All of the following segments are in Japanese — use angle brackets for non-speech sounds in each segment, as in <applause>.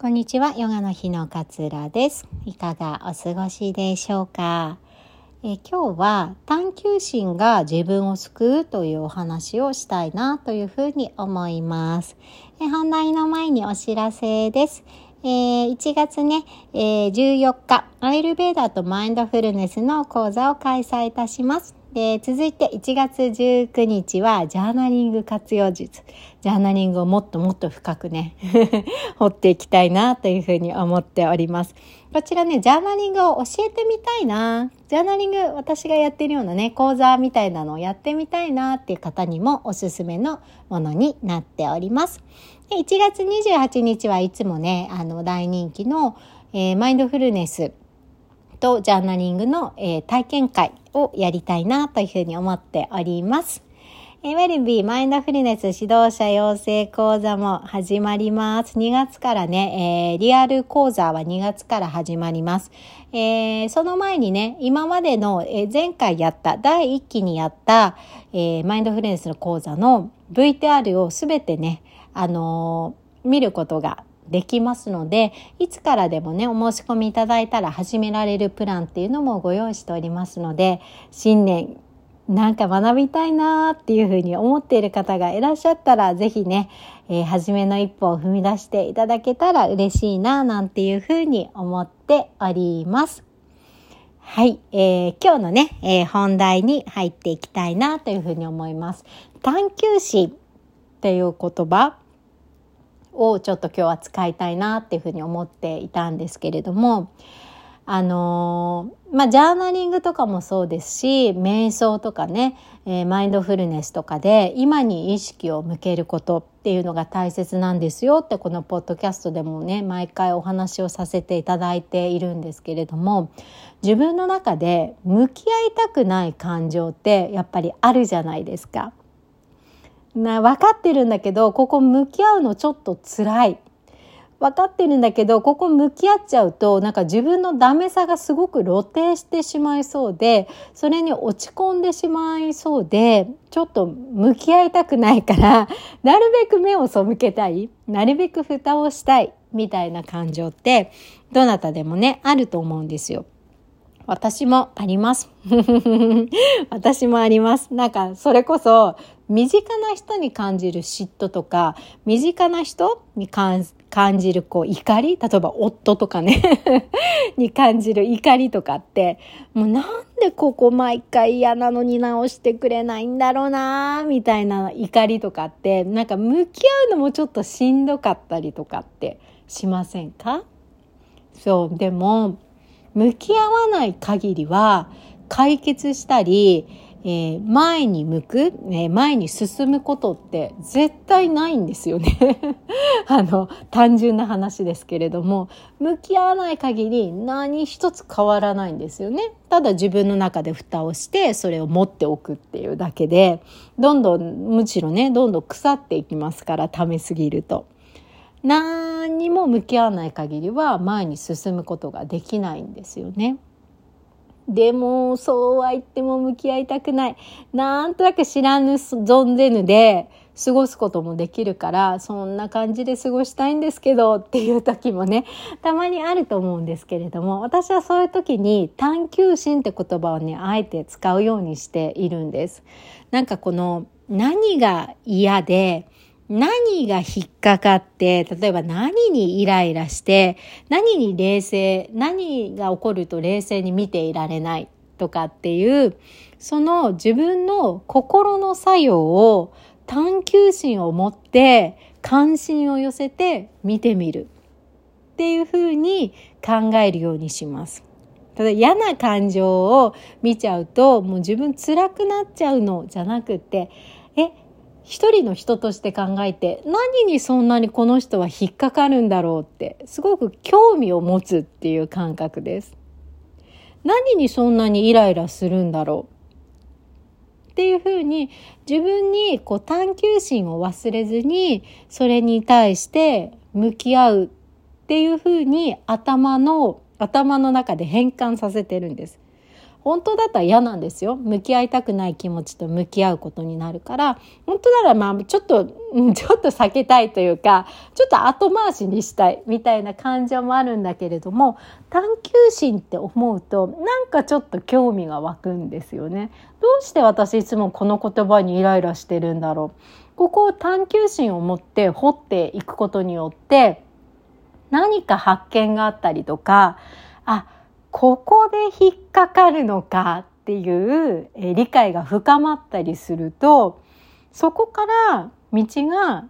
こんにちは、ヨガの日の勝浦です。いかがお過ごしでしょうか？え今日は探求心が自分を救うというお話をしたいなというふうに思います。え本題の前にお知らせです。えー、1月ね、えー、14日、アイルベーダーとマインドフルネスの講座を開催いたします。で、続いて1月19日はジャーナリング活用術。ジャーナリングをもっともっと深くね、<laughs> 掘っていきたいなというふうに思っております。こちらね、ジャーナリングを教えてみたいな。ジャーナリング、私がやってるようなね、講座みたいなのをやってみたいなっていう方にもおすすめのものになっております。で1月28日はいつもね、あの、大人気の、えー、マインドフルネスとジャーナリングの、えー、体験会をやりたいなというふうに思っております。えウェルビーマインドフルネス指導者養成講座も始まります。2月からね、えー、リアル講座は2月から始まります。えー、その前にね、今までの、え、前回やった、第1期にやった、えマインドフルネスの講座の VTR をすべてね、あの見ることができますのでいつからでもねお申し込みいただいたら始められるプランっていうのもご用意しておりますので新年なんか学びたいなっていうふうに思っている方がいらっしゃったらぜひね、えー、初めの一歩を踏み出していただけたら嬉しいななんていうふうに思っております。はい、えー、今日のね、えー、本題に入っていきたいなというふうに思います。探求心っていう言葉をちょっと今日は使いたいなっていうふうに思っていたんですけれどもあのまあジャーナリングとかもそうですし瞑想とかね、えー、マインドフルネスとかで今に意識を向けることっていうのが大切なんですよってこのポッドキャストでもね毎回お話をさせていただいているんですけれども自分の中で向き合いたくない感情ってやっぱりあるじゃないですか。な分かってるんだけどここ向き合うのちょっと辛い分かってるんだけどここ向き合っちゃうとなんか自分のダメさがすごく露呈してしまいそうでそれに落ち込んでしまいそうでちょっと向き合いたくないから <laughs> なるべく目を背けたいなるべく蓋をしたいみたいな感情ってどなたでもねあると思うんですよ。私もあります。<laughs> 私もあります。なんか、それこそ、身近な人に感じる嫉妬とか、身近な人に感じるこう怒り、例えば夫とかね <laughs> に感じる怒りとかって、もうなんでここ毎回嫌なのに直してくれないんだろうなみたいな怒りとかって、なんか向き合うのもちょっとしんどかったりとかってしませんか？そう、でも、向き合わない限りは解決したり、えー、前に向く、えー、前に進むことって絶対ないんですよね <laughs> あの、単純な話ですけれども、向き合わない限り何一つ変わらないんですよね。ただ自分の中で蓋をして、それを持っておくっていうだけで、どんどん、むしろね、どんどん腐っていきますから、ためすぎると。何にも向き合わない限りは前に進むことができないんですよね。でもそうは言っても向き合いたくない。なんとなく知らぬ存ぜぬで過ごすこともできるからそんな感じで過ごしたいんですけどっていう時もねたまにあると思うんですけれども私はそういう時に探求心って言葉をねあえて使うようにしているんです。なんかこの何が嫌で何が引っかかって、例えば何にイライラして、何に冷静、何が起こると冷静に見ていられないとかっていう、その自分の心の作用を探求心を持って関心を寄せて見てみるっていうふうに考えるようにします。ただ嫌な感情を見ちゃうともう自分辛くなっちゃうのじゃなくてえ一人の人として考えて何にそんなにこの人は引っかかるんだろうってすごく興味を持つっていう感覚です。何にそんなにイライラするんだろうっていうふうに自分にこう探求心を忘れずにそれに対して向き合うっていうふうに頭の頭の中で変換させてるんです。本当だったら嫌なんですよ。向き合いたくない気持ちと向き合うことになるから、本当ならまあちょっと、<laughs> ちょっと避けたいというか、ちょっと後回しにしたいみたいな感情もあるんだけれども、探求心って思うと、なんかちょっと興味が湧くんですよね。どうして私いつもこの言葉にイライラしてるんだろう。ここを探求心を持って掘っていくことによって、何か発見があったりとか、あ、ここで引っかかるのかっていう理解が深まったりするとそこから道が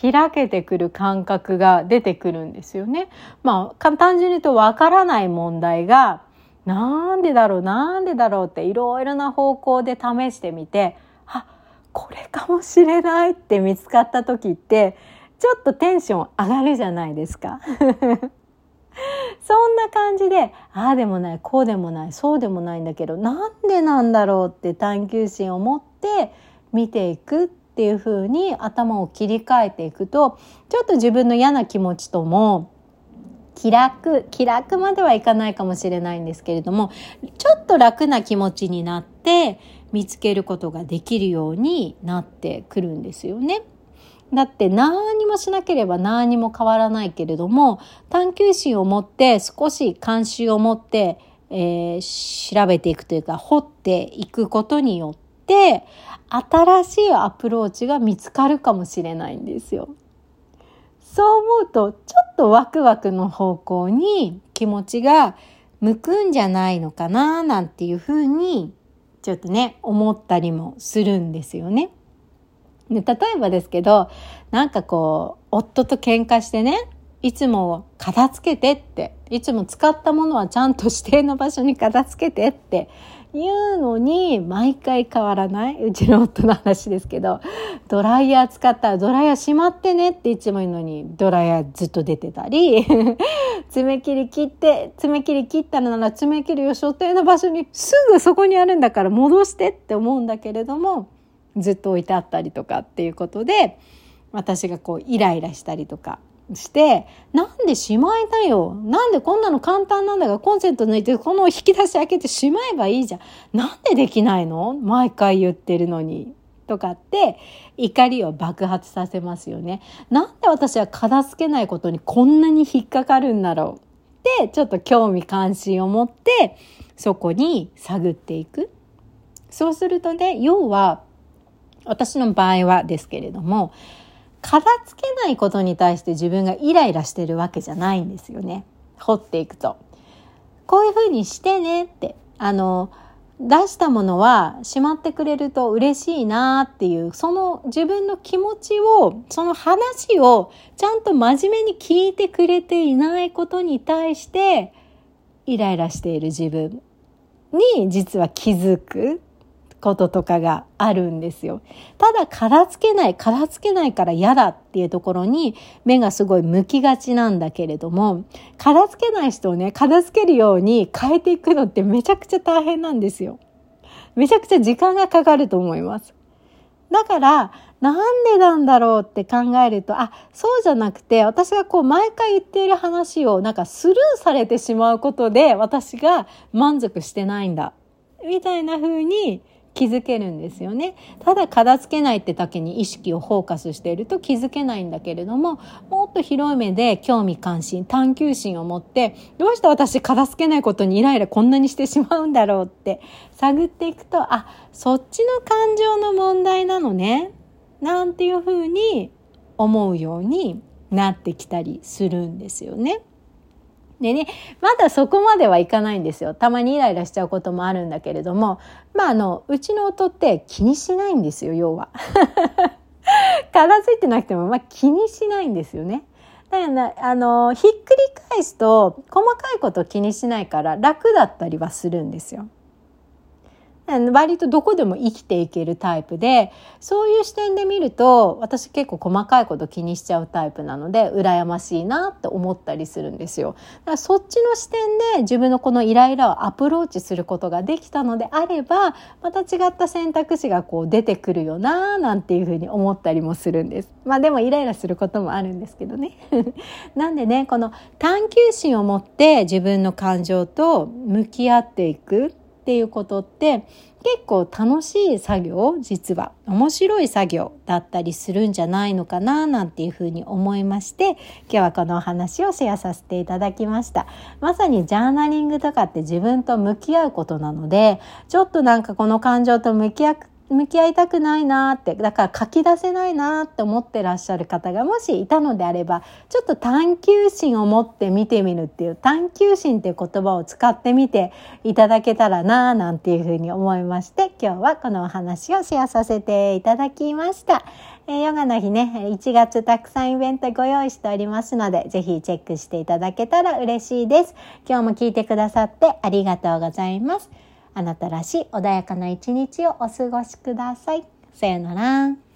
開けてくる感覚が出てくるんですよね。まあ簡単に言うとわからない問題がなんでだろうなんでだろうっていろいろな方向で試してみてあこれかもしれないって見つかった時ってちょっとテンション上がるじゃないですか。<laughs> そんな感じでああでもないこうでもないそうでもないんだけどなんでなんだろうって探求心を持って見ていくっていう風に頭を切り替えていくとちょっと自分の嫌な気持ちとも気楽気楽まではいかないかもしれないんですけれどもちょっと楽な気持ちになって見つけることができるようになってくるんですよね。だって何にもしなければ何にも変わらないけれども探求心を持って少し関心を持って、えー、調べていくというか掘っていくことによって新しいアプローチが見つかるかもしれないんですよ。そう思うとちょっとワクワクの方向に気持ちが向くんじゃないのかななんていうふうにちょっとね思ったりもするんですよね。で例えばですけどなんかこう夫と喧嘩してねいつも片付けてっていつも使ったものはちゃんと指定の場所に片付けてって言うのに毎回変わらない？うちの夫の話ですけどドライヤー使ったらドライヤーしまってねっていつも言うのにドライヤーずっと出てたり <laughs> 爪切り切って爪切り切ったのなら爪切りを所定の場所にすぐそこにあるんだから戻してって思うんだけれどもずっと置いてあったりとかっていうことで私がこうイライラしたりとかしてなんでしまいだよ？なんでこんなの簡単なんだがコンセント抜いてこの引き出し開けてしまえばいいじゃん。なんでできないの？毎回言ってるのに。とかって怒りを爆発させますよね。なんで私は片付けないことにこんなに引っかかるんだろう？ってちょっと興味関心を持ってそこに探っていく。そうするとね要は私の場合はですけれども片付けないことに対して自分がイライラしてるわけじゃないんですよね掘っていくと。こういうふうにしてねってあの出したものはしまってくれると嬉しいなっていうその自分の気持ちをその話をちゃんと真面目に聞いてくれていないことに対してイライラしている自分に実は気づくこととかがあるんですよ。ただ片付けない、片付けないから嫌だっていうところに目がすごい向きがちなんだけれども、片付けない人をね、片付けるように変えていくのってめちゃくちゃ大変なんですよ。めちゃくちゃ時間がかかると思います。だから、なんでなんだろうって考えると、あ、そうじゃなくて、私がこう毎回言っている話をなんかスルーされてしまうことで、私が満足してないんだ。みたいな風に気づけるんですよね。ただ片付けないってだけに意識をフォーカスしていると気づけないんだけれども、もっと広い目で興味関心、探求心を持って、どうして私片付けないことにイライラこんなにしてしまうんだろうって探っていくと、あ、そっちの感情の問題なのね。なんていうふうに思うようになってきたりするんですよね。でね、まだそこまではいかないんですよ。たまにイライラしちゃうこともあるんだけれども、まああの、うちの夫って気にしないんですよ、要は。<laughs> 片付いてなくても、まあ気にしないんですよね。だからあの、ひっくり返すと、細かいこと気にしないから楽だったりはするんですよ。割とどこでも生きていけるタイプでそういう視点で見ると私結構細かいこと気にしちゃうタイプなので羨ましいなって思ったりするんですよ。だからそっちの視点で自分のこのイライラをアプローチすることができたのであればまた違った選択肢がこう出てくるよななんていうふうに思ったりもするんです。まあでもイライラすることもあるんですけどね。<laughs> なんでねこの探求心を持って自分の感情と向き合っていくっていうことって結構楽しい作業実は。面白い作業だったりするんじゃないのかななんていうふうに思いまして今日はこのお話をシェアさせていただきました。まさにジャーナリングとかって自分と向き合うことなのでちょっとなんかこの感情と向き合向き合いたくないなってだから書き出せないなって思ってらっしゃる方がもしいたのであればちょっと探求心を持って見てみるっていう探求心っていう言葉を使ってみていただけたらななんていうふうに思いまして今日はこのお話をシェアさせていただきました。え、ヨガの日ね1月たくさんイベントご用意しておりますのでぜひチェックしていただけたら嬉しいです。今日も聞いてくださってありがとうございます。あなたらしい穏やかな一日をお過ごしください。さよなら。